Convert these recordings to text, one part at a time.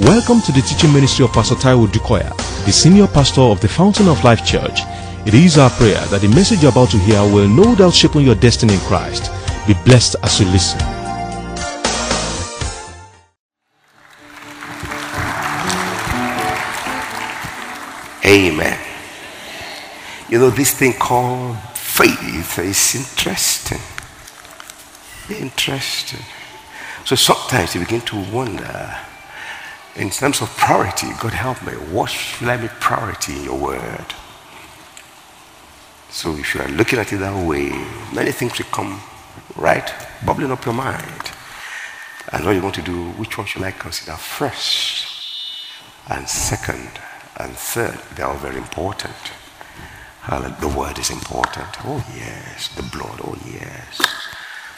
Welcome to the teaching ministry of Pastor Taiwo Odukoya, the senior pastor of the Fountain of Life Church. It is our prayer that the message you're about to hear will no doubt shape your destiny in Christ. Be blessed as you listen. Amen. You know, this thing called faith is interesting. Interesting. So sometimes you begin to wonder, in terms of priority, God help me, what should I make priority in your word? So if you are looking at it that way, many things will come right, bubbling up your mind. And what you want to do, which one should I consider first? And second and third, they are very important. The word is important. Oh, yes. The blood. Oh, yes.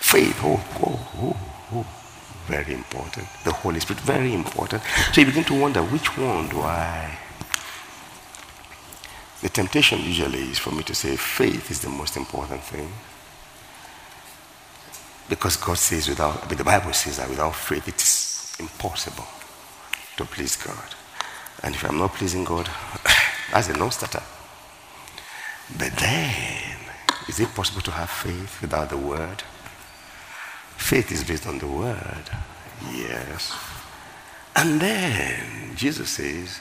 Faith. Oh, oh, oh, oh. Very important. The Holy Spirit. Very important. So you begin to wonder which one do I. The temptation usually is for me to say faith is the most important thing. Because God says without, but the Bible says that without faith it is impossible to please God. And if I'm not pleasing God, that's a non-starter. But then, is it possible to have faith without the word? Faith is based on the word. Yes. And then Jesus says,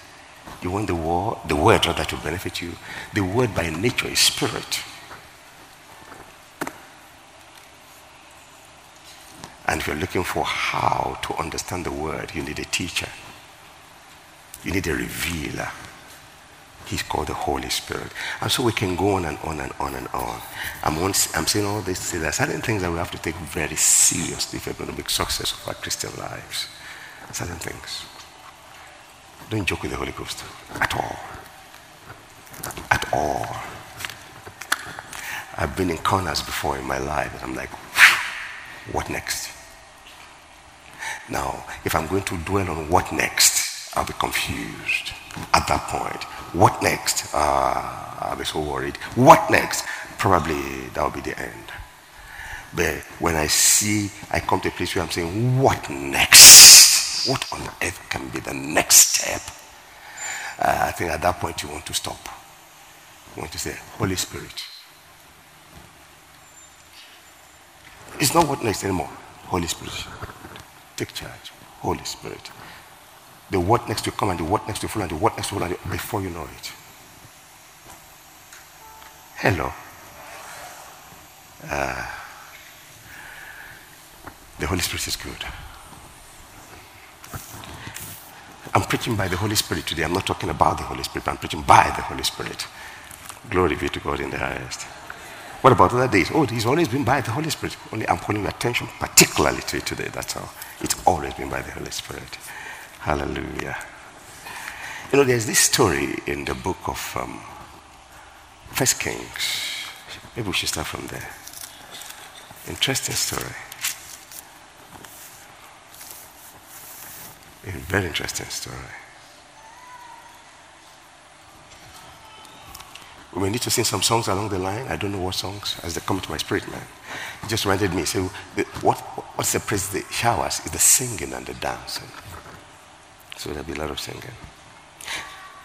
you want the word, the word that will benefit you. The word by nature is spirit. And if you're looking for how to understand the word, you need a teacher. You need a revealer. He's called the Holy Spirit. And so we can go on and on and on and on. I'm, I'm saying all this to say there are certain things that we have to take very seriously if we're going to make success of our Christian lives. Certain things. Don't joke with the Holy Ghost at all. At all. I've been in corners before in my life and I'm like, what next? Now, if I'm going to dwell on what next, I'll be confused at that point. What next? Uh, I'll be so worried. What next? Probably that'll be the end. But when I see, I come to a place where I'm saying, what next? What on earth can be the next step? Uh, I think at that point you want to stop. You want to say, Holy Spirit. It's not what next anymore. Holy Spirit. Take charge. Holy Spirit the what next to come and the what next to follow and the what next to follow before you know it. Hello. Uh, the Holy Spirit is good. I'm preaching by the Holy Spirit today. I'm not talking about the Holy Spirit, I'm preaching by the Holy Spirit. Glory be to God in the highest. What about other days? Oh, he's always been by the Holy Spirit. Only I'm calling attention particularly to it today. That's all. It's always been by the Holy Spirit. Hallelujah. You know, there's this story in the book of um, First Kings. Maybe we should start from there. Interesting story. A very interesting story. We may need to sing some songs along the line. I don't know what songs as they come to my spirit, man. It just reminded me. So, what, the praise? the showers is the singing and the dancing. So there'll be a lot of singing.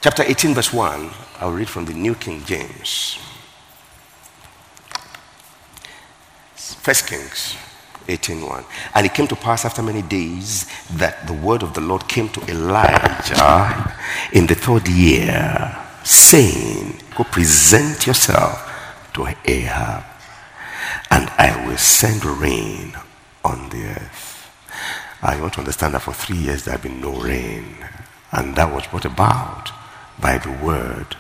Chapter 18, verse 1, I'll read from the New King James. First Kings 18:1. And it came to pass after many days that the word of the Lord came to Elijah in the third year, saying, Go present yourself to Ahab, and I will send rain on the earth. I want to understand that for three years there had been no rain. And that was brought about by the word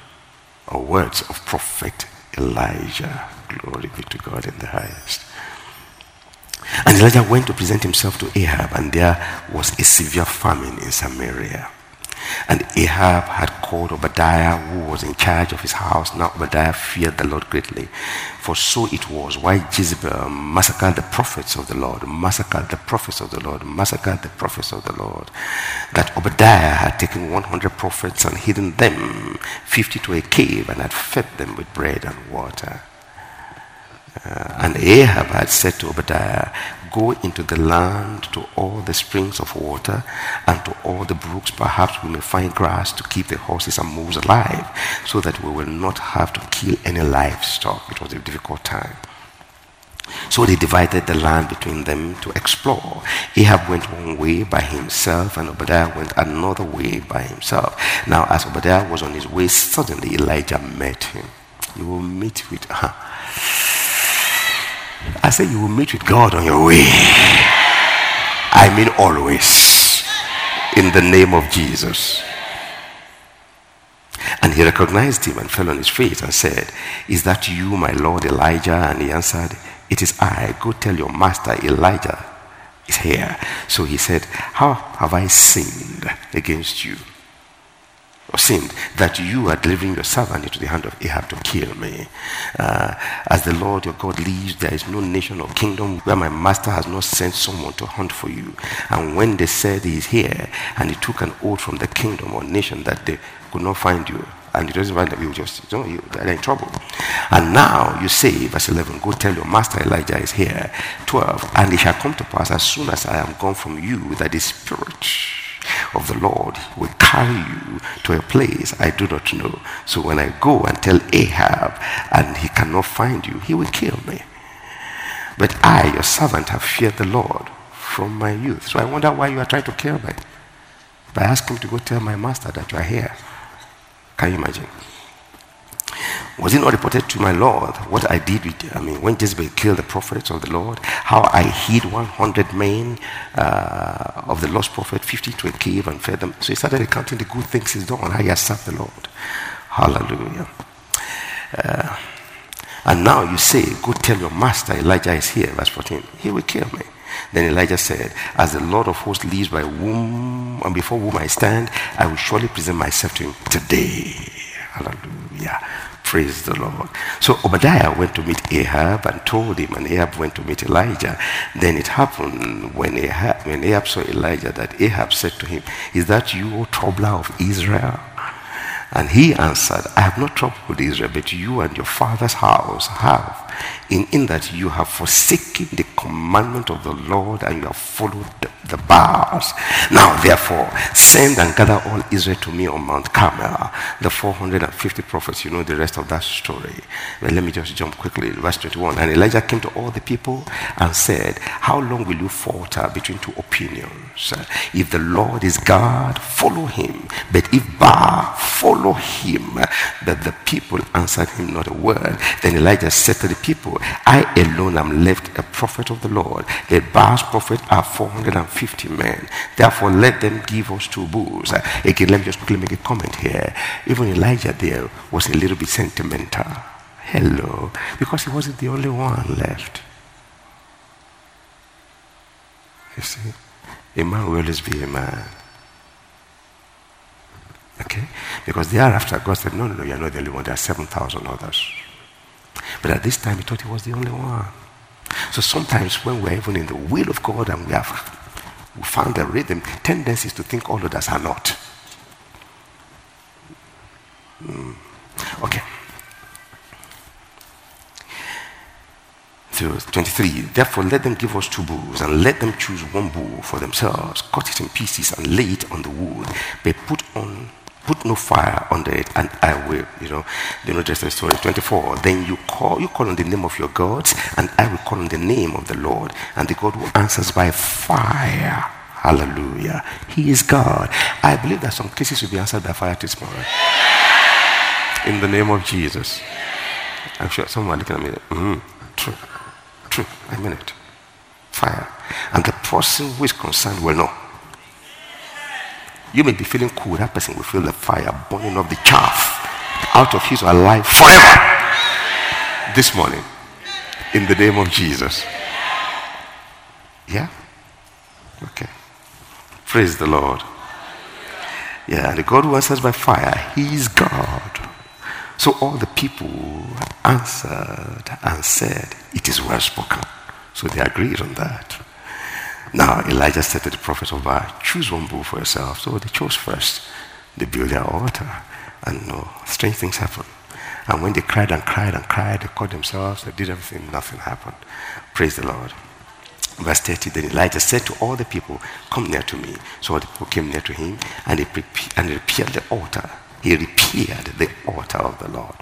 or words of prophet Elijah. Glory be to God in the highest. And Elijah went to present himself to Ahab, and there was a severe famine in Samaria. And Ahab had called Obadiah, who was in charge of his house. Now Obadiah feared the Lord greatly. For so it was, why Jezebel massacred the prophets of the Lord, massacred the prophets of the Lord, massacred the prophets of the Lord, that Obadiah had taken 100 prophets and hidden them 50 to a cave and had fed them with bread and water. Uh, and Ahab had said to Obadiah, Go into the land to all the springs of water and to all the brooks. Perhaps we may find grass to keep the horses and mules alive, so that we will not have to kill any livestock. It was a difficult time. So they divided the land between them to explore. Ahab went one way by himself, and Obadiah went another way by himself. Now, as Obadiah was on his way, suddenly Elijah met him. You will meet with her. I say you will meet with God on your way. I mean, always. In the name of Jesus. And he recognized him and fell on his face and said, Is that you, my Lord Elijah? And he answered, it is I. Go tell your master Elijah is here. So he said, How have I sinned against you? Or sinned that you are delivering your servant into the hand of Ahab to kill me. Uh, as the Lord your God lives, there is no nation or kingdom where my master has not sent someone to hunt for you. And when they said he is here, and he took an oath from the kingdom or nation that they could not find you, and it doesn't that you just, you know, you, they're in trouble. And now you say, verse 11, go tell your master Elijah is here. 12, and it shall come to pass as soon as I am gone from you that the Spirit of the Lord will carry you to a place I do not know. So when I go and tell Ahab and he cannot find you, he will kill me. But I, your servant, have feared the Lord from my youth. So I wonder why you are trying to kill me. By asking him to go tell my master that you are here. Can you imagine? Was it not reported to my Lord what I did with, I mean, when Jezebel killed the prophets of the Lord, how I hid 100 men uh, of the lost prophet, 50 to a cave and fed them? So he started recounting the good things he's done, how he has served the Lord. Hallelujah. Uh, and now you say, Go tell your master Elijah is here, verse 14. He will kill me. Then Elijah said, As the Lord of hosts lives by whom and before whom I stand, I will surely present myself to him today. Hallelujah. Praise the Lord. So Obadiah went to meet Ahab and told him, and Ahab went to meet Elijah. Then it happened when Ahab, when Ahab saw Elijah that Ahab said to him, Is that you, O troubler of Israel? And he answered, I have not troubled Israel, but you and your father's house have in, in that you have forsaken the commandment of the Lord and you have followed the, the Baals. Now, therefore, send and gather all Israel to me on Mount Carmel. The 450 prophets, you know the rest of that story. But let me just jump quickly. Verse 21. And Elijah came to all the people and said, How long will you falter between two opinions? If the Lord is God, follow him. But if Baal, follow him. But the people answered him not a word. Then Elijah said to the people, people. I alone am left a prophet of the Lord. The Baal's prophets are 450 men. Therefore, let them give us two bulls. Again, let me just quickly make a comment here. Even Elijah there was a little bit sentimental. Hello. Because he wasn't the only one left. You see, a man will always be a man. Okay? Because thereafter, God said, No, no, no, you're not the only one. There are 7,000 others. But at this time, he thought he was the only one. So sometimes when we're even in the will of God and we have we found a rhythm, tendencies to think all others are not. Mm. Okay. So 23. Therefore, let them give us two bulls, and let them choose one bull for themselves, cut it in pieces, and lay it on the wood. But put on put no fire under it and I will, you know, you know just a story. 24. Then you call, you call on the name of your gods and I will call on the name of the Lord and the God who answers by fire. Hallelujah. He is God. I believe that some cases will be answered by fire this morning. In the name of Jesus. I'm sure someone looking at me. Mm, true. True. I mean it. Fire. And the person who is concerned will know. You may be feeling cool. That person will feel the fire burning off the chaff out of his or her life forever. This morning. In the name of Jesus. Yeah? Okay. Praise the Lord. Yeah, the God who answers by fire, He is God. So all the people answered and said, It is well spoken. So they agreed on that. Now Elijah said to the prophet of Baal, choose one bull for yourself. So they chose first. They built their altar. And no, strange things happened. And when they cried and cried and cried, they caught themselves, they did everything, nothing happened. Praise the Lord. Verse 30, then Elijah said to all the people, Come near to me. So all the people came near to him, and he, prepa- and repaired the altar. He repaired the altar of the Lord.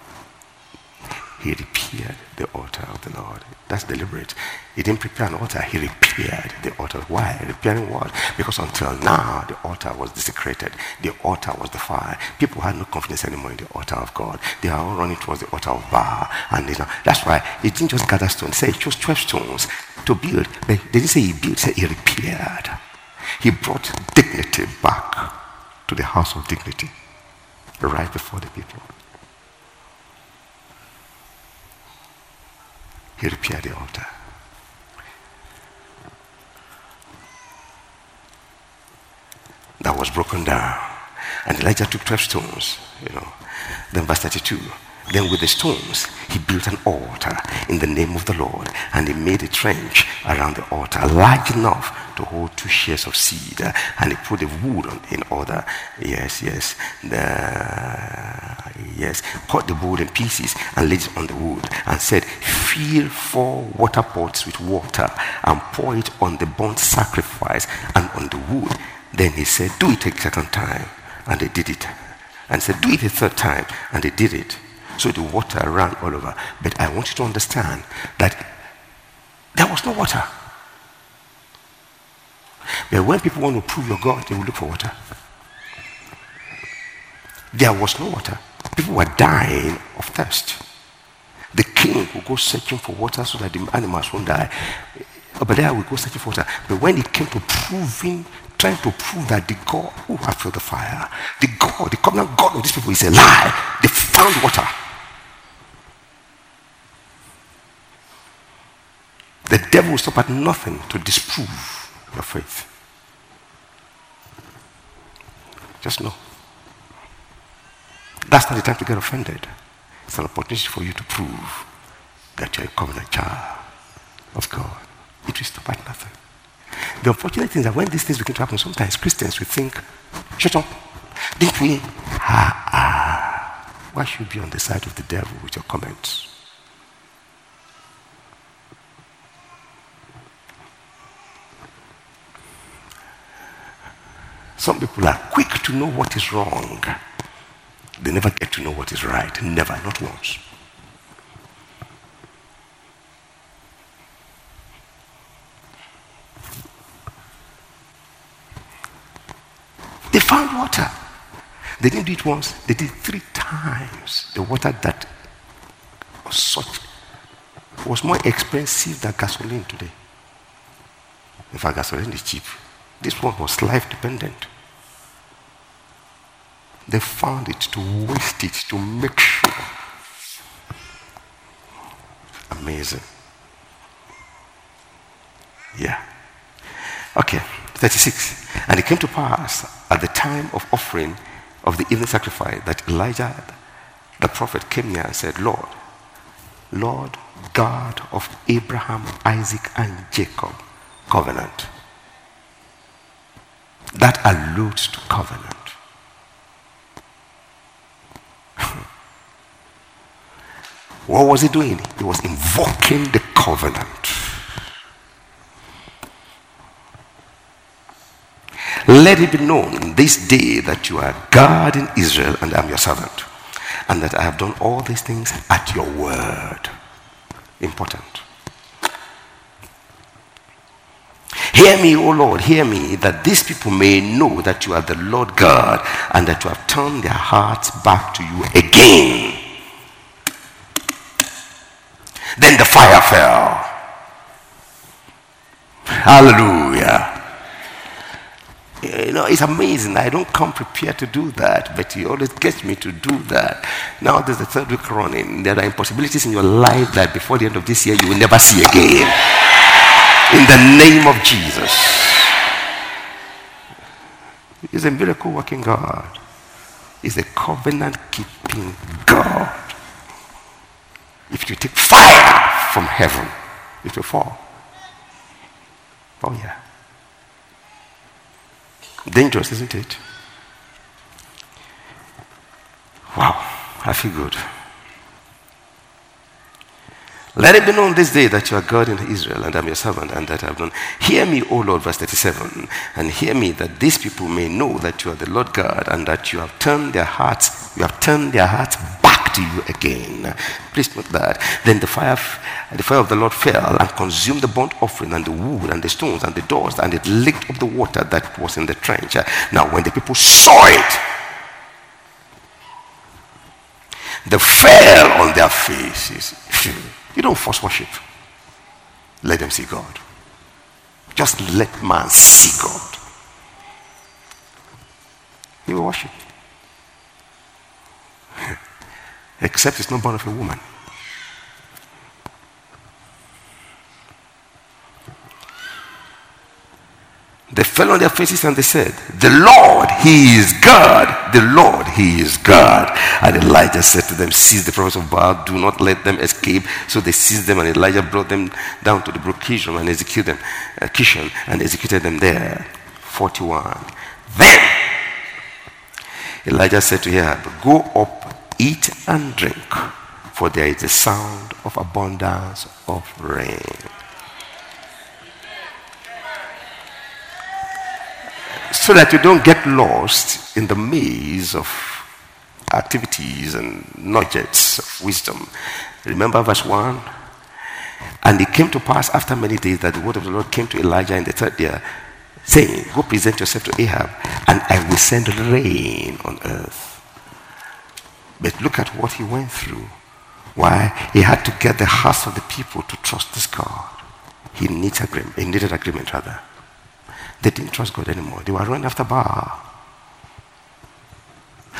He repaired the altar of the Lord. That's deliberate. He didn't prepare an altar, he repaired the altar. Why? Repairing what? Because until now, the altar was desecrated. The altar was the fire. People had no confidence anymore in the altar of God. They are all running towards the altar of Baal. And know, that's why he didn't just gather stones. He said he chose 12 stones to build. But they didn't say he built, he said he repaired. He brought dignity back to the house of dignity right before the people. He repaired the altar. That was broken down. And Elijah took 12 stones, you know. Then verse 32. Then with the stones, he built an altar in the name of the Lord, and he made a trench around the altar large enough to hold two shares of seed. And he put the wood in order. Yes, yes. The, yes. Cut the wood in pieces and laid it on the wood, and said, Fill four water pots with water, and pour it on the burnt sacrifice and on the wood. Then he said, Do it a second time. And they did it. And said, Do it a third time. And they did it. So the water ran all over. But I want you to understand that there was no water. But when people want to prove your God, they will look for water. There was no water. People were dying of thirst. The king will go searching for water so that the animals won't die. Obadiah will go searching for water. But when it came to proving, trying to prove that the God who has filled the fire, the God, the covenant God of these people is a lie, they found water. The devil will stop at nothing to disprove your faith. Just know. That's not the time to get offended. It's an opportunity for you to prove that you're a covenant child of God. It will stop at nothing. The unfortunate thing is that when these things begin to happen, sometimes Christians will think, shut up. Didn't we? Ah, ah. Why should you be on the side of the devil with your comments? Some people are quick to know what is wrong. They never get to know what is right. Never, not once. They found water. They didn't do it once, they did three times. The water that was such was more expensive than gasoline today. In fact, gasoline is cheap. This one was life dependent. They found it to waste it, to make sure. Amazing. Yeah. Okay, 36. And it came to pass at the time of offering of the evening sacrifice that Elijah, the prophet, came near and said, Lord, Lord God of Abraham, Isaac, and Jacob, covenant. That alludes to covenant. what was he doing? He was invoking the covenant. Let it be known this day that you are God in Israel and I'm your servant, and that I have done all these things at your word. Important. Hear me, O Lord, hear me, that these people may know that you are the Lord God and that you have turned their hearts back to you again. Then the fire fell. Hallelujah. You know, it's amazing. I don't come prepared to do that, but he always gets me to do that. Now there's the third week running. There are impossibilities in your life that before the end of this year you will never see again. In the name of Jesus. He's a miracle working God. He's a covenant keeping God. If you take fire from heaven, it will fall. Oh, yeah. Dangerous, isn't it? Wow, I feel good. Let it be known this day that you are God in Israel, and I'm your servant, and that I have done. Hear me, O Lord, verse 37, and hear me that these people may know that you are the Lord God, and that you have turned their hearts, you have turned their hearts back to you again. Please note that. Then the fire, the fire of the Lord fell and consumed the burnt offering and the wood and the stones and the doors, and it licked up the water that was in the trench. Now, when the people saw it, they fell on their faces. You don't force worship. Let them see God. Just let man see God. He will worship. Except it's not born of a woman. They fell on their faces and they said, The Lord, He is God. The Lord, He is God. And Elijah said to them, Seize the prophets of Baal, do not let them escape. So they seized them, and Elijah brought them down to the brook Kishon and executed them, uh, Kishon, and executed them there. 41. Then Elijah said to Ahab, Go up, eat and drink, for there is a sound of abundance of rain. So that you don't get lost in the maze of activities and nuggets of wisdom. Remember verse 1? And it came to pass after many days that the word of the Lord came to Elijah in the third year, saying, Go present yourself to Ahab, and I will send rain on earth. But look at what he went through. Why? He had to get the hearts of the people to trust this God. He agreement. He needed agreement rather. They didn't trust God anymore. They were running after Baal.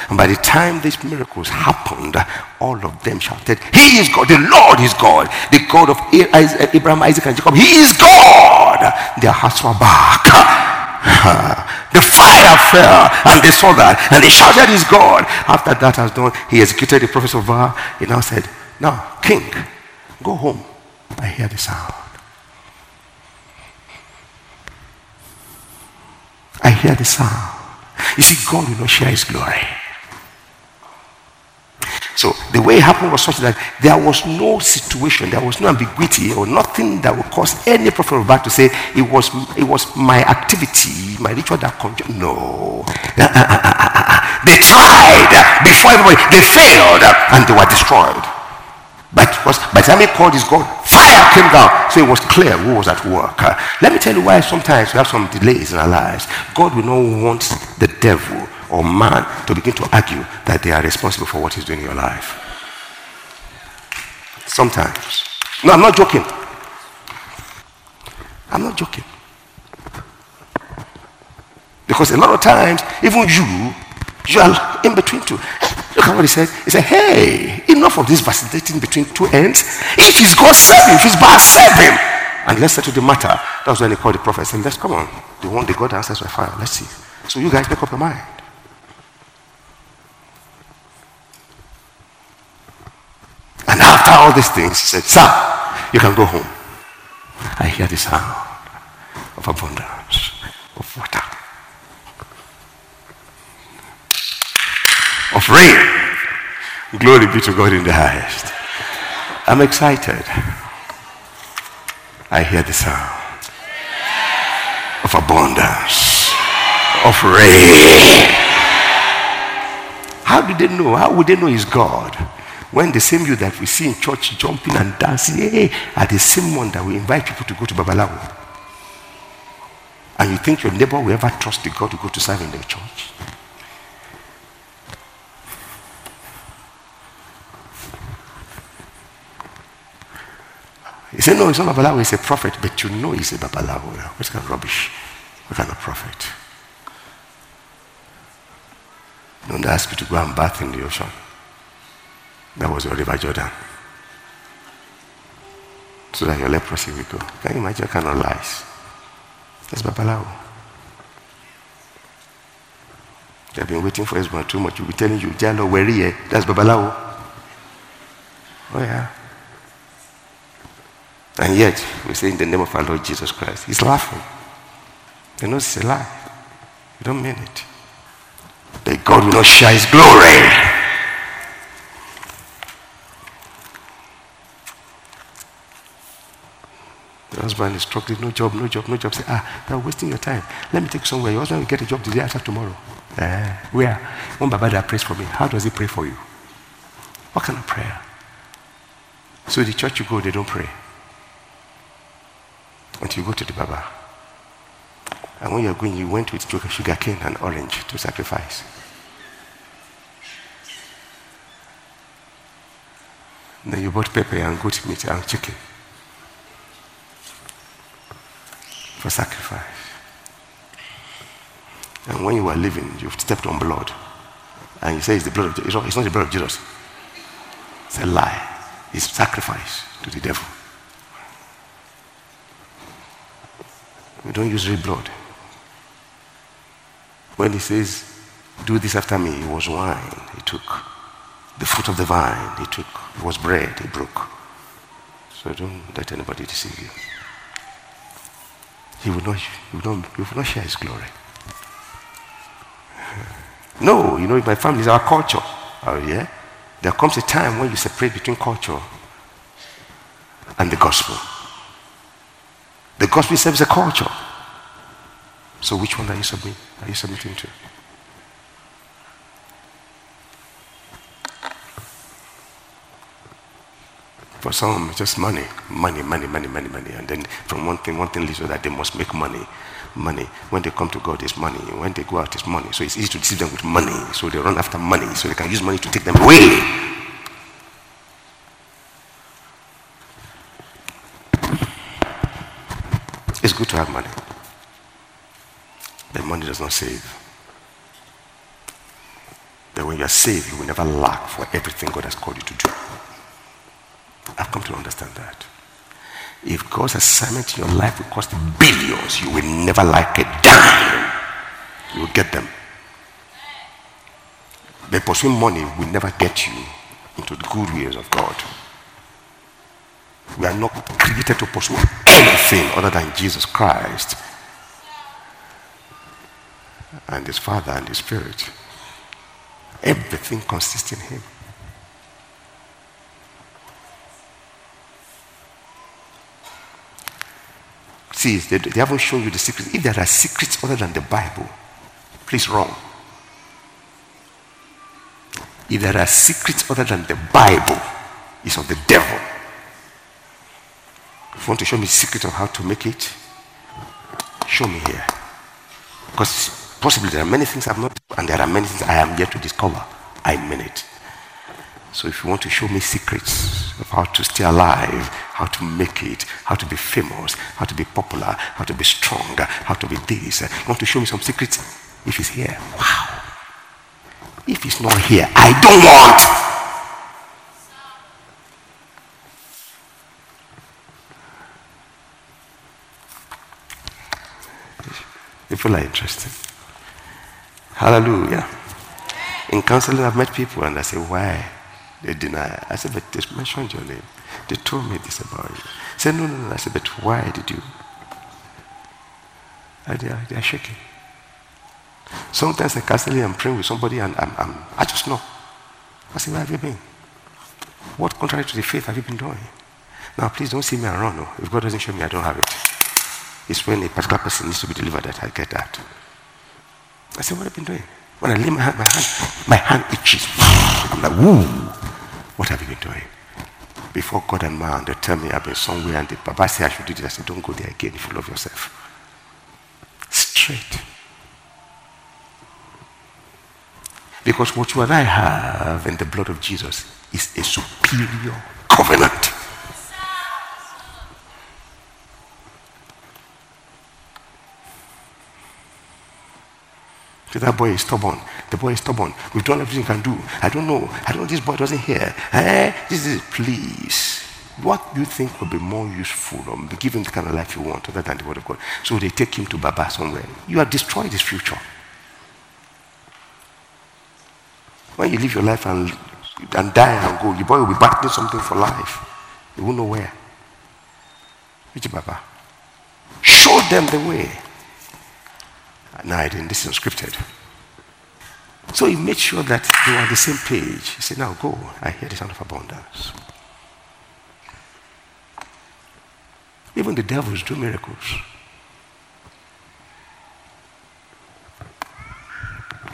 And by the time these miracles happened, all of them shouted, He is God, the Lord is God, the God of Abraham, Isaac, and Jacob. He is God. Their hearts were back. the fire fell, and they saw that, and they shouted, He's God. After that has done, he executed the prophets of Baal. He now said, Now, king, go home. I hear the sound. I hear the sound. You see, God will not share his glory. So the way it happened was such that there was no situation, there was no ambiguity or nothing that would cause any prophet of God to say it was it was my activity, my ritual that conjured. No. Uh, uh, uh, they tried before everybody, they failed and they were destroyed. But was, by the time he called his God, fire came down. It was clear who was at work. Uh, let me tell you why sometimes we have some delays in our lives. God will not want the devil or man to begin to argue that they are responsible for what he's doing in your life. Sometimes. No, I'm not joking. I'm not joking. Because a lot of times, even you, you are in between two. Look at what he said. He said, Hey, enough of this vacillating between two ends. If he's God, serve him. If he's bad, serve him. And let's settle the matter. That's when he called the prophet and said, Let's come on. The one the God answers by fire. Let's see. So you guys make up your mind. And after all these things, he said, Sir, you can go home. I hear the sound of abundance of water. Rain. Glory be to God in the highest. I'm excited. I hear the sound of abundance, of rain. How did they know? How would they know He's God? When the same you that we see in church jumping and dancing hey, are the same one that we invite people to go to Babalawo. And you think your neighbor will ever trust the God to go to serve in the church? He said, No, it's not Babalawo, he's a prophet, but you know he's a Babalawo. What kind of rubbish? What kind of prophet? Don't ask you to go and bath in the ocean. That was your river Jordan. So that your leprosy will go. Can you imagine what kind of lies? That's Babalawo. They've been waiting for husband too much. You'll be telling you, Jalo, where he That's Babalawo. Oh, yeah. And yet, we say in the name of our Lord Jesus Christ. He's laughing. He knows it's a lie. You don't mean it. That God will not share his glory. The husband is struggling, no job, no job, no job. Say, ah, you're wasting your time. Let me take you somewhere. Your husband will get a job the day after tomorrow. Uh, where? One Baba that prays for me. How does he pray for you? What kind of prayer? So the church you go, they don't pray. Until you go to the Baba. And when you're going, you went with sugar cane and orange to sacrifice. then you bought pepper and goat meat and chicken for sacrifice. And when you were living, you stepped on blood. And you say it's the blood of Jesus. It's not the blood of Jesus. It's a lie. It's sacrifice to the devil. We don't use real blood. When he says, Do this after me, it was wine he took. The fruit of the vine he took. It was bread he broke. So don't let anybody deceive you. He will not, he will not, he will not share his glory. No, you know, my family is our culture. Oh, yeah? There comes a time when you separate between culture and the gospel. The gospel serves a culture. So which one are you submitting? Are you submitting to? For some, it's just money, money, money, money, money, money. And then from one thing, one thing leads to that they must make money. Money. When they come to God, it's money. When they go out, it's money. So it's easy to deceive them with money. So they run after money. So they can use money to take them away. Good to have money. But money does not save. But when you are saved, you will never lack for everything God has called you to do. I've come to understand that. If God's assignment in your life will cost billions, you will never like a dime. You will get them. But pursuing money will never get you into the good ways of God. We are not created to pursue anything other than Jesus Christ and His Father and His Spirit. Everything consists in Him. See, they, they haven't shown you the secrets. If there are secrets other than the Bible, please wrong. If there are secrets other than the Bible, it's of the devil. If you want to show me the secret of how to make it, show me here. Because possibly there are many things I've not, and there are many things I am yet to discover. I mean it. So if you want to show me secrets of how to stay alive, how to make it, how to be famous, how to be popular, how to be strong, how to be this, you want to show me some secrets? If he's here, wow. If he's not here, I don't want. People are interested. Hallelujah. In counseling, I've met people and I say, why? They deny. I said, but they mentioned your name. They told me this about you. I said, no, no, no. I said, but why did you? And they are, they are shaking. Sometimes in counseling, I'm praying with somebody and I'm, I'm, I just know. I say, where have you been? What contrary to the faith have you been doing? Now, please don't see me around. No. If God doesn't show me, I don't have it. It's when a particular person needs to be delivered that I get that. I said, what have you been doing? When I lay my hand, my hand, my hand itches. I'm like, woo. What have you been doing? Before God and man, they tell me I've been somewhere and the Baba say I should do this. I say, don't go there again if you love yourself. Straight. Because what you and I have in the blood of Jesus is a superior covenant. So that boy is stubborn. The boy is stubborn. We've done everything we can do. I don't know. I don't know. This boy doesn't hear. Eh? This is please. What do you think will be more useful or be given the kind of life you want other than the word of God? So they take him to Baba somewhere. You have destroyed his future. When you live your life and, and die and go, your boy will be battling something for life. You won't know where. Which Baba? Show them the way. No, I didn't. This is unscripted. So he made sure that they were on the same page. He said, Now go. I hear the sound of abundance. Even the devils do miracles.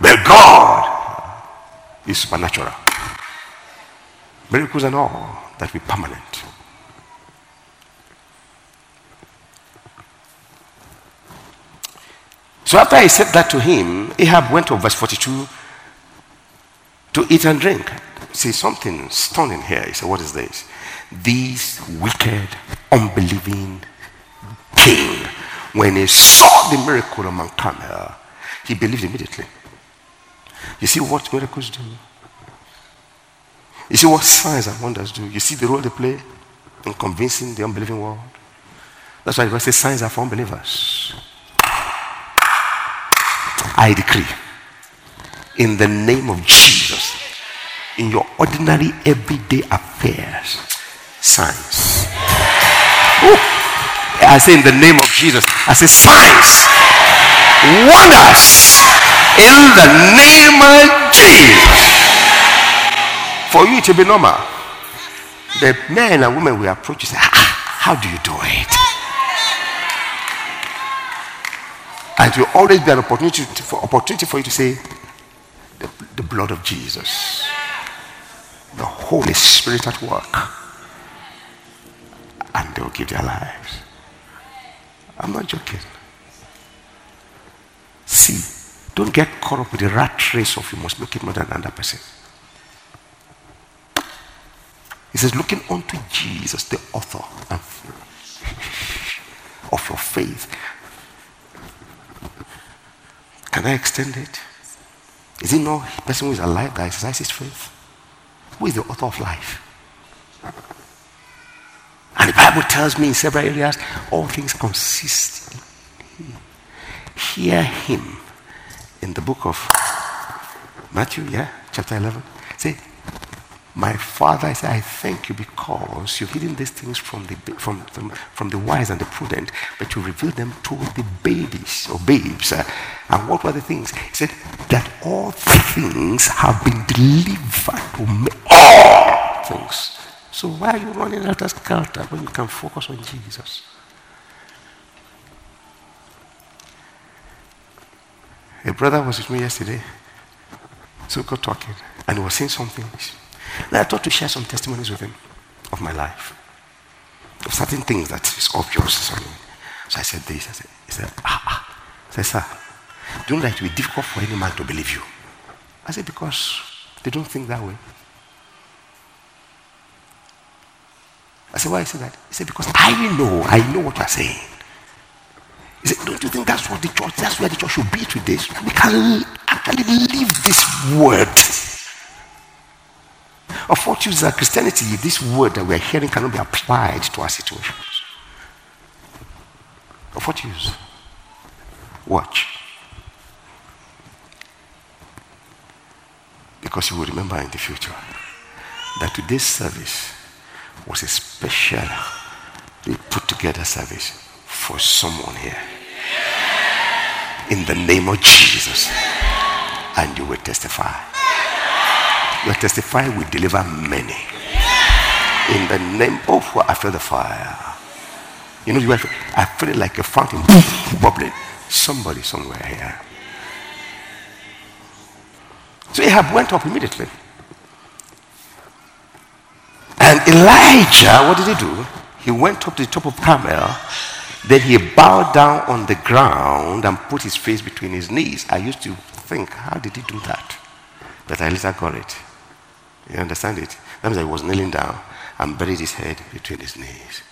But God is supernatural. Miracles and all that be permanent. So after I said that to him, Ahab went to verse 42 to eat and drink. See, something stunning here. He said, What is this? This wicked, unbelieving king, when he saw the miracle on Mount Carmel, he believed immediately. You see what miracles do? You see what signs and wonders do? You see the role they play in convincing the unbelieving world? That's why God says signs are for unbelievers. I decree in the name of Jesus in your ordinary everyday affairs signs. Ooh. I say in the name of Jesus, I say signs, wonders in the name of Jesus. For you to be normal, the men and women will approach you say, ah, How do you do it? And it will always be an opportunity for, opportunity for you to say, the, the blood of Jesus, the Holy Spirit at work. And they will give their lives. I'm not joking. See, don't get caught up with the rat race of you must make it more than another person. He says, looking unto Jesus, the author of your faith. Can I extend it? Is it not person who is alive that exercises faith? Who is the author of life? And the Bible tells me in several areas all things consist. In Him. Hear him in the book of Matthew, yeah, chapter 11. Say, my father, I say, I thank you because you've hidden these things from the, from, from, from the wise and the prudent, but you revealed them to the babies or babes. And what were the things? He said, that all things have been delivered to me. All things. So why are you running of skelter when you can focus on Jesus? A brother was with me yesterday. So we got talking. And he was saying something. And I thought to share some testimonies with him of my life. Of certain things that is obvious. So I said this. I said, he said, ah, ah. I said, sir, don't like to be difficult for any man to believe you. I said, because they don't think that way. I said, why is that? He said, because I know, I know what you're saying. He said, don't you think that's what the church, that's where the church should be today? We can actually live this word. Of what use is Christianity if this word that we are hearing cannot be applied to our situations? Of what use? Watch. Because you will remember in the future that today's service was a special, put together service for someone here. In the name of Jesus. And you will testify. Your testify will deliver many. In the name of what I feel the fire. You know, you have, I feel like a fountain bubbling. Somebody somewhere here. So Ahab went up immediately. And Elijah, what did he do? He went up to the top of Carmel. Then he bowed down on the ground and put his face between his knees. I used to think, how did he do that? But I later got it. You understand it? That means I was kneeling down and buried his head between his knees.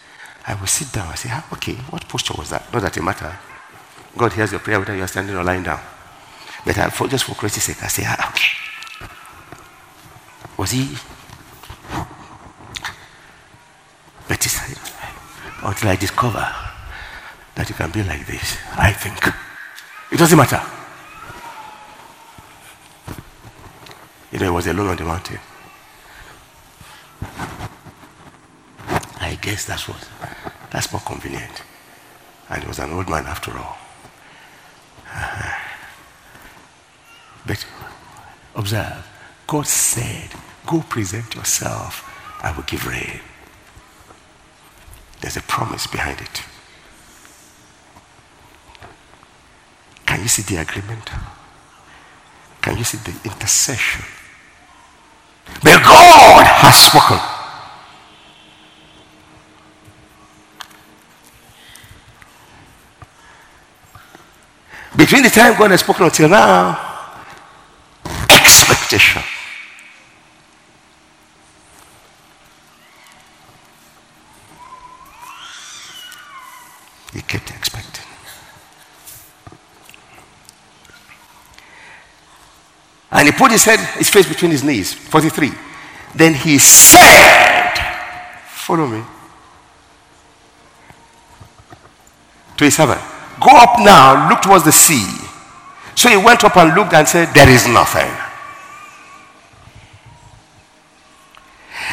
I would sit down. I say, ah, okay, what posture was that? Not that it matter. God hears your prayer whether you are standing or lying down. But I, for, just for Christ's sake, I say, ah, okay. Was he? But it's, until I discover that you can be like this, I think. It doesn't matter. You know, he was alone on the mountain. Guess that's what that's more convenient. And he was an old man after all. Uh-huh. But observe, God said, Go present yourself, I will give rain. There's a promise behind it. Can you see the agreement? Can you see the intercession? But God has spoken. Between the time God has spoken until now, expectation. He kept expecting. And he put his head, his face between his knees. 43. Then he said, Follow me. To his servant, Go up now, look towards the sea. So he went up and looked and said, There is nothing.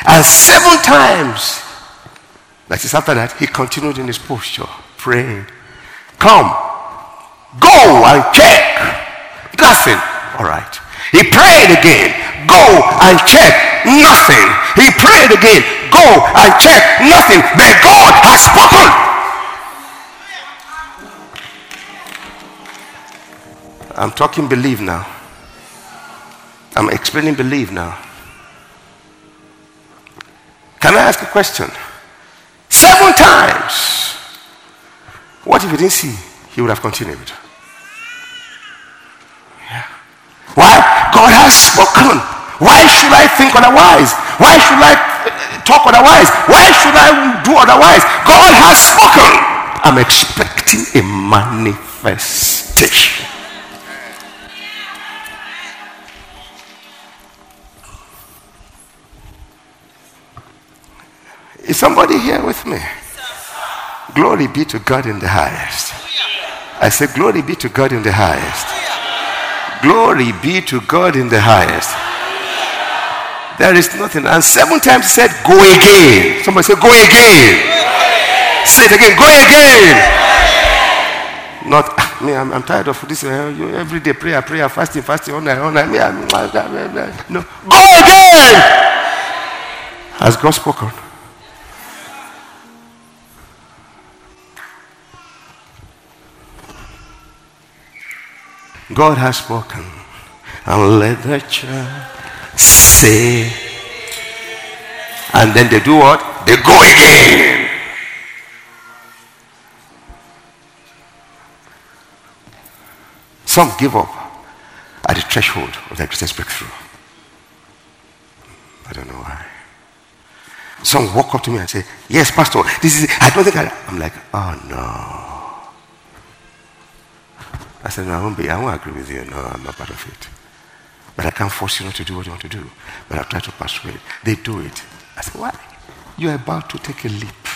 And seven times, that is after that, he continued in his posture praying. Come, go and check. Nothing. All right. He prayed again. Go and check. Nothing. He prayed again. Go and check. Nothing. But God has spoken. I'm talking believe now. I'm explaining believe now. Can I ask a question? Seven times what if he didn't see? He would have continued. Yeah. Why? God has spoken. Why should I think otherwise? Why should I talk otherwise? Why should I do otherwise? God has spoken. I'm expecting a manifestation. Is somebody here with me? Glory be to God in the highest. I say, Glory be to God in the highest. Glory be to God in the highest. There is nothing. And seven times he said, Go again. Somebody say, Go again. Say it again, go again. Not me, I'm, I'm tired of this uh, everyday prayer, prayer, fasting, fasting, all night, all night. No, go again. Has God spoken? God has spoken. And let the church say. And then they do what? They go again. Some give up at the threshold of their greatest breakthrough. I don't know why. Some walk up to me and say, Yes, Pastor, this is, I don't think I, I'm like, Oh no. I said, no, I won't be. I won't agree with you. No, I'm not part of it. But I can't force you not to do what you want to do. But I'll try to persuade. They do it. I said, why? You're about to take a leap.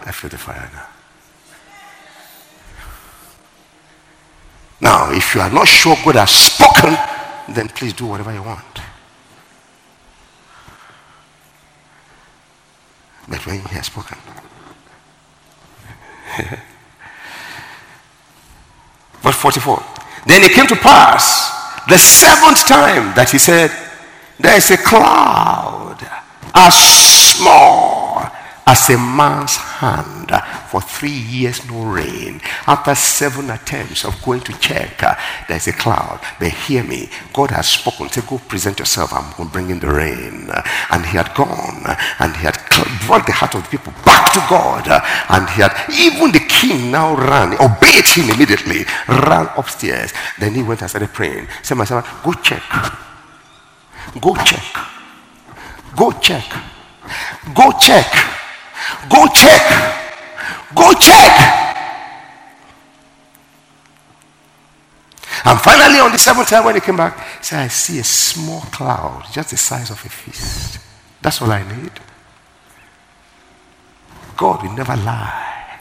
I feel the fire now. Now, if you are not sure God has spoken, then please do whatever you want. But when He has spoken, Verse 44. Then it came to pass the seventh time that he said, There is a cloud as small as a man's hand for three years no rain. After seven attempts of going to check uh, there's a cloud. But hear me god has spoken. Say go present yourself. I'm going to bring in the rain. And he had gone and he had brought the heart of the people back to god and he had even the king now ran obeyed him immediately ran upstairs. Then he went and started praying. Said my son go check. Go check. Go check. Go check Go check. Go check. And finally, on the seventh time when he came back, he said, I see a small cloud, just the size of a fist. That's all I need. God will never lie.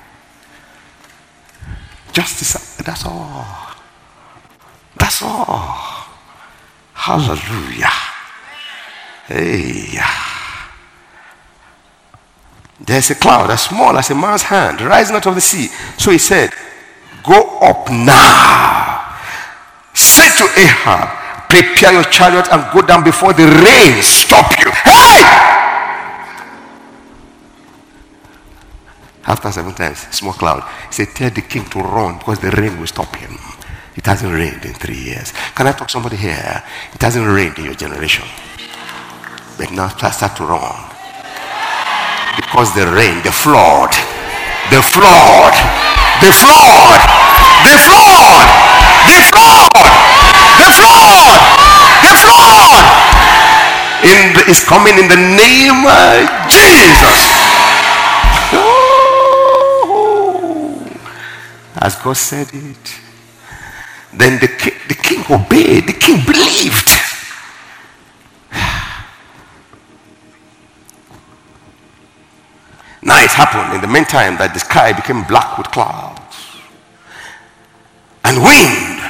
Just that's all. That's all. Hallelujah. Hey. There's a cloud as small as a man's hand rising out of the sea. So he said, Go up now. Say to Ahab, Prepare your chariot and go down before the rain stop you. Hey! After seven times, small cloud. He said, Tell the king to run because the rain will stop him. It hasn't rained in three years. Can I talk to somebody here? It hasn't rained in your generation. But now start to run. Because the rain, the flood, the flood, the flood, the flood, the flood, the flood, the flood is coming in the name of Jesus. Oh, as God said it. Then the the king obeyed, the king believed. Now it happened in the meantime that the sky became black with clouds and wind,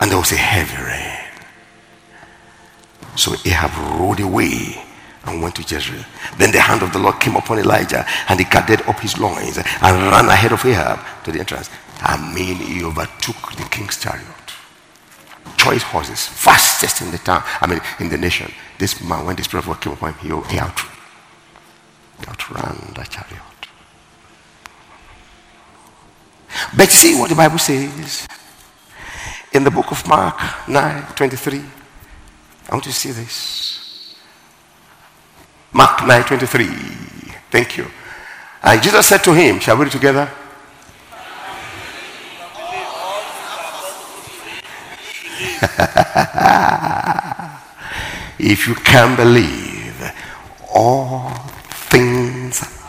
and there was a heavy rain. So Ahab rode away and went to Jezreel. Then the hand of the Lord came upon Elijah, and he gathered up his loins and ran ahead of Ahab to the entrance. I mean, he overtook the king's chariot. Choice horses, fastest in the town, I mean, in the nation. This man, when the Spirit of God came upon him, he, out, he outran the chariot. But see what the Bible says in the book of Mark 9 23. I want you to see this. Mark 9 23. Thank you. And Jesus said to him, Shall we read together? if you can believe, all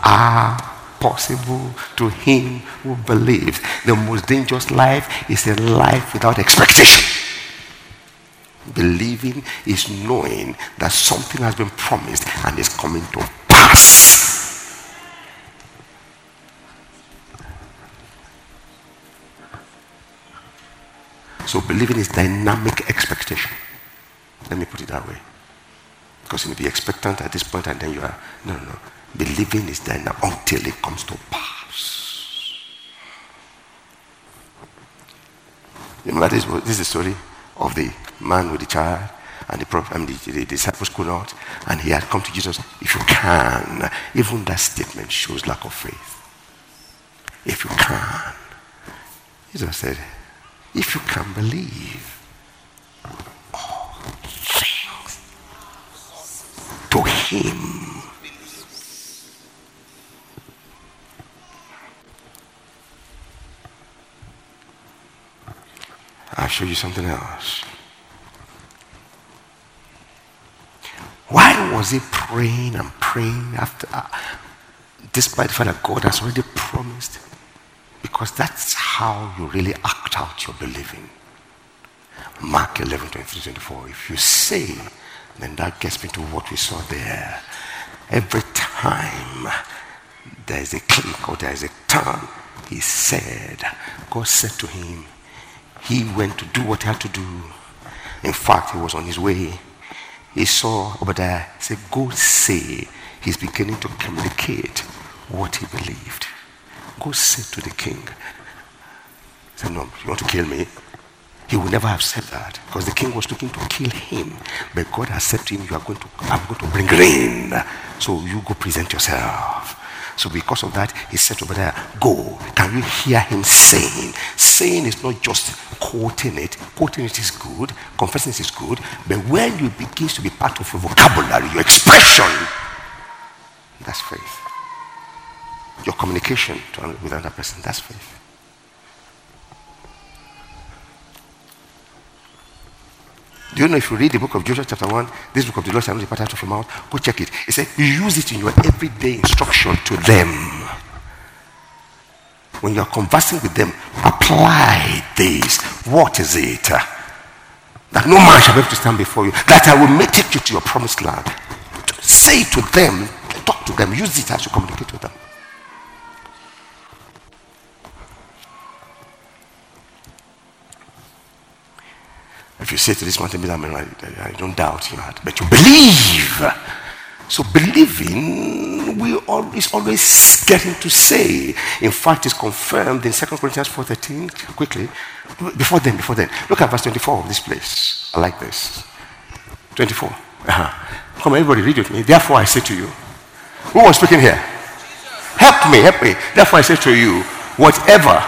are possible to him who believes. The most dangerous life is a life without expectation. Believing is knowing that something has been promised and is coming to pass. So believing is dynamic expectation. Let me put it that way. Because you may be expectant at this point and then you are, no, no. Believing is there now until it comes to pass. You remember this, this is the story of the man with the child and the, prophet, and the, the disciples could not. And he had come to Jesus. If you can, even that statement shows lack of faith. If you can. Jesus said, if you can believe all things to him I'll show you something else. Why was he praying and praying after, uh, despite the fact that God has already promised? Because that's how you really act out your believing. Mark 11, 23, 24. If you say, then that gets me to what we saw there. Every time there is a click or there is a turn, he said, God said to him, he went to do what he had to do. In fact, he was on his way. He saw over there, said, Go say he's beginning to communicate what he believed. Go say to the king. He said, No, you want to kill me? He would never have said that because the king was looking to kill him. But God has said to him, You are going to, I'm going to bring rain. So you go present yourself. So because of that, he said over there, Go. Can you hear him saying? Saying is not just quoting it. Quoting it is good. Confessing it is good. But when it begins to be part of your vocabulary, your expression, that's faith. Your communication to, with another person, that's faith. Do you know if you read the book of Joshua chapter 1, this book of the Lord shall not depart out of your mouth, go check it. It said use it in your everyday instruction to them. When you are conversing with them, apply this. What is it? That no man shall be able to stand before you. That I will take you to your promised land. Say to them, talk to them, use it as you communicate with them. If you say to this mountain, I, don't doubt heart, but you believe. So believing we always always getting to say. In fact, it's confirmed in 2 Corinthians 4.13. Quickly. Before then, before then. Look at verse 24 of this place. I like this. 24. Uh-huh. Come on, everybody read with me. Therefore I say to you. Who was speaking here? Help me, help me. Therefore, I say to you, whatever.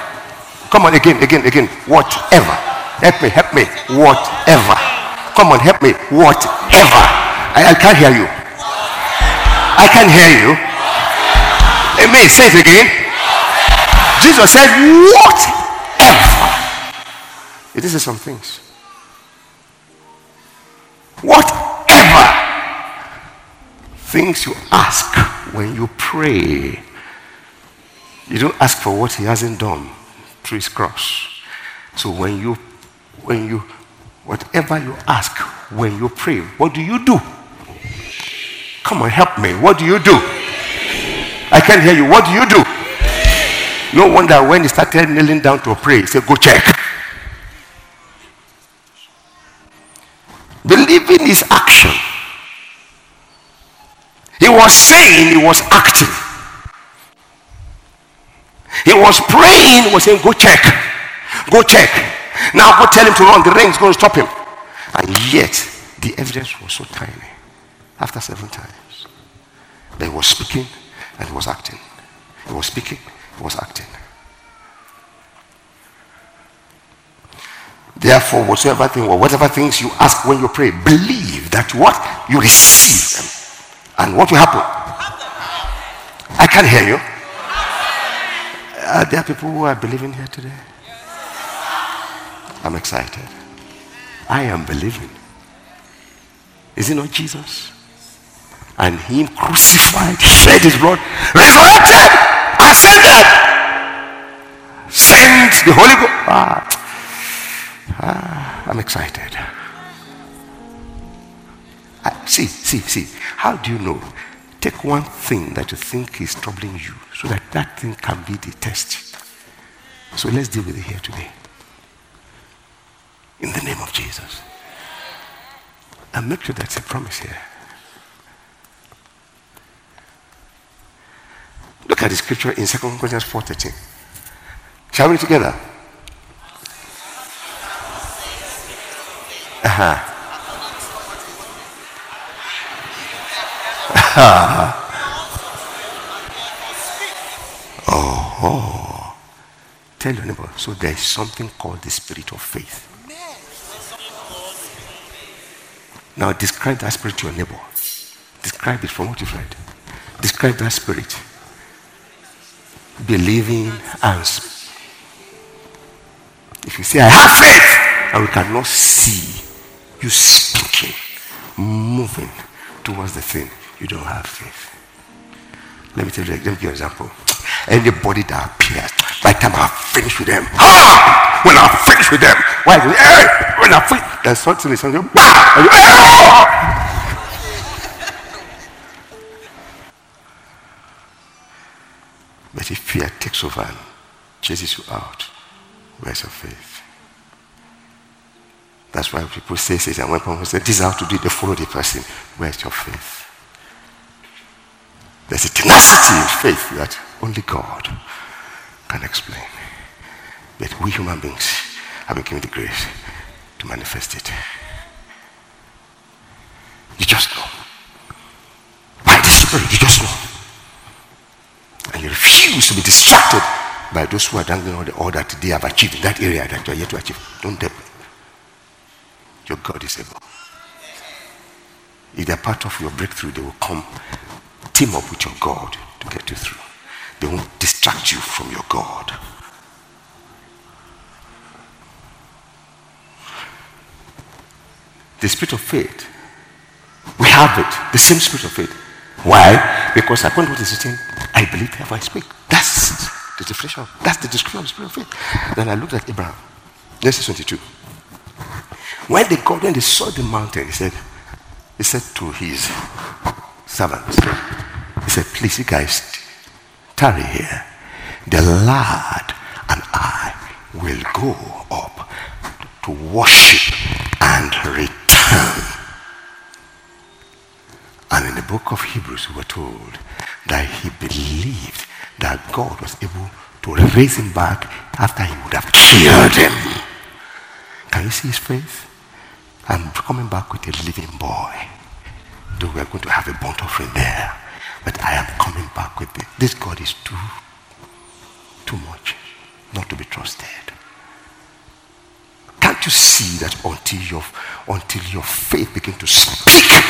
Come on, again, again, again. Whatever. Help me, help me. Whatever. Come on, help me. Whatever. I, I can't hear you. I can't hear you. Amen. Say it again. Jesus said, whatever. This is some things. Whatever things you ask when you pray, you don't ask for what he hasn't done through his cross. So when you, when you, whatever you ask when you pray, what do you do? Come on, help me. What do you do? I can't hear you. What do you do? No wonder when he started kneeling down to pray, he said, Go check. Believing is action. He was saying, he was acting. He was praying, he was saying, Go check. Go check. Now go tell him to run. The rain is going to stop him. And yet, the evidence was so tiny. After seven times, he was speaking and he was acting. He was speaking, he was acting. Therefore, whatsoever thing or whatever things you ask when you pray, believe that what? You receive them. And what will happen? I can't hear you. Are there people who are believing here today? I'm excited. I am believing. Is it not Jesus? And him crucified, shed his blood, resurrected, ascended, sent the Holy Ghost. Ah, ah, I'm excited. I, see, see, see. How do you know? Take one thing that you think is troubling you so that that thing can be the test. So let's deal with it here today. In the name of Jesus. And make sure that's a promise here. Look at the scripture in 2 Corinthians 4.13. Shall we together? Uh-huh. oh, oh. Tell your neighbor. So there is something called the spirit of faith. Now describe that spirit to your neighbor. Describe it from what you've read. Describe that spirit. Believing and if you say, I have faith, and we cannot see you speaking, moving towards the thing, you don't have faith. Let me tell you, let me give you an example. Anybody that appears, by the time I finish with them, ah, when I finish with them, why? Hey, when I something, something, bah, you, hey, oh! But if fear takes over and chases you out, where's your faith? That's why people say, say, and when people say, this is how to do it, they follow the person. Where's your faith? There's a tenacity in faith that only God can explain. But we human beings have been given the grace to manifest it. You just know. By the Spirit, you just know. And you refuse to be distracted by those who are dangling all, the, all that they have achieved in that area that you are yet to achieve. Don't them. Your God is able. If they're part of your breakthrough, they will come team up with your God to get you through. They won't distract you from your God. The spirit of faith, we have it, the same spirit of faith. Why? Because according to what is written, I believe therefore I speak. That's the definition of, that's the description of the spirit of faith. Then I looked at Abraham. Genesis 22. When they got, when they saw the mountain, he said, he said to his servants, he said, please, you guys, tarry here. The lad and I will go up to worship and return. And in the book of Hebrews, we were told that he believed that God was able to raise him back after he would have killed him. Can you see his faith? I'm coming back with a living boy. Though we are going to have a burnt offering there. But I am coming back with it. This God is too, too much not to be trusted. Can't you see that until your, until your faith begins to speak,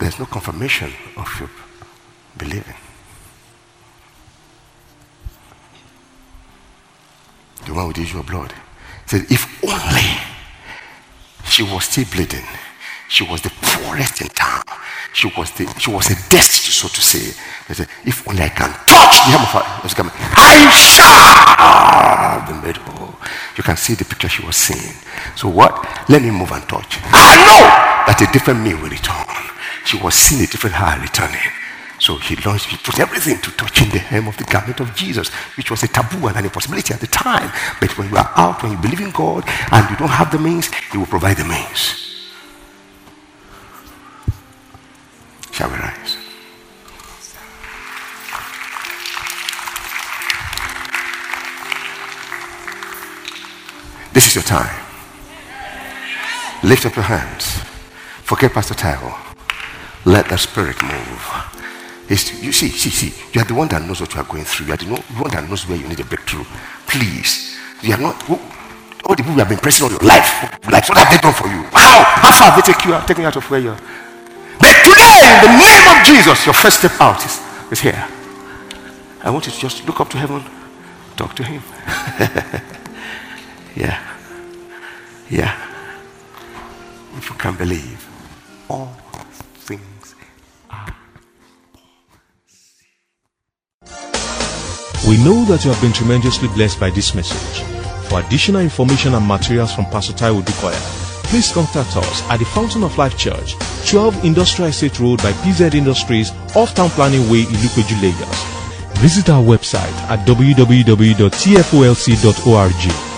there's no confirmation of your believing. The one with the issue of blood said, if only she was still bleeding, she was the poorest in town. She was the she was a destitute, so to say. They Said, if only I can touch the hem of her I shall be made whole. You can see the picture she was seeing. So what? Let me move and touch. I know that a different me will return. She was seeing a different her returning. So he launched, he put everything to touching the hem of the garment of Jesus, which was a taboo and an impossibility at the time. But when you are out, when you believe in God and you don't have the means, He will provide the means. Shall we rise? This is your time. Lift up your hands. Forget Pastor Tyrell. Let the Spirit move. It's, you see, see, see, you are the one that knows what you are going through. You are the one that knows where you need a breakthrough. Please, you are not all the people you have been pressing all your life. Like what have they done for you? How? How far have they taken you out, taken you out of where you are? But today, in the name of Jesus, your first step out is, is here. I want you to just look up to heaven, talk to him. yeah. Yeah. If you can believe, all things are We know that you have been tremendously blessed by this message. For additional information and materials from Pastor Taiwo Odukoya, please contact us at the Fountain of Life Church, 12 Industrial Estate Road by PZ Industries, off Town Planning Way, Ilupeju, Lagos. Visit our website at www.tfolc.org.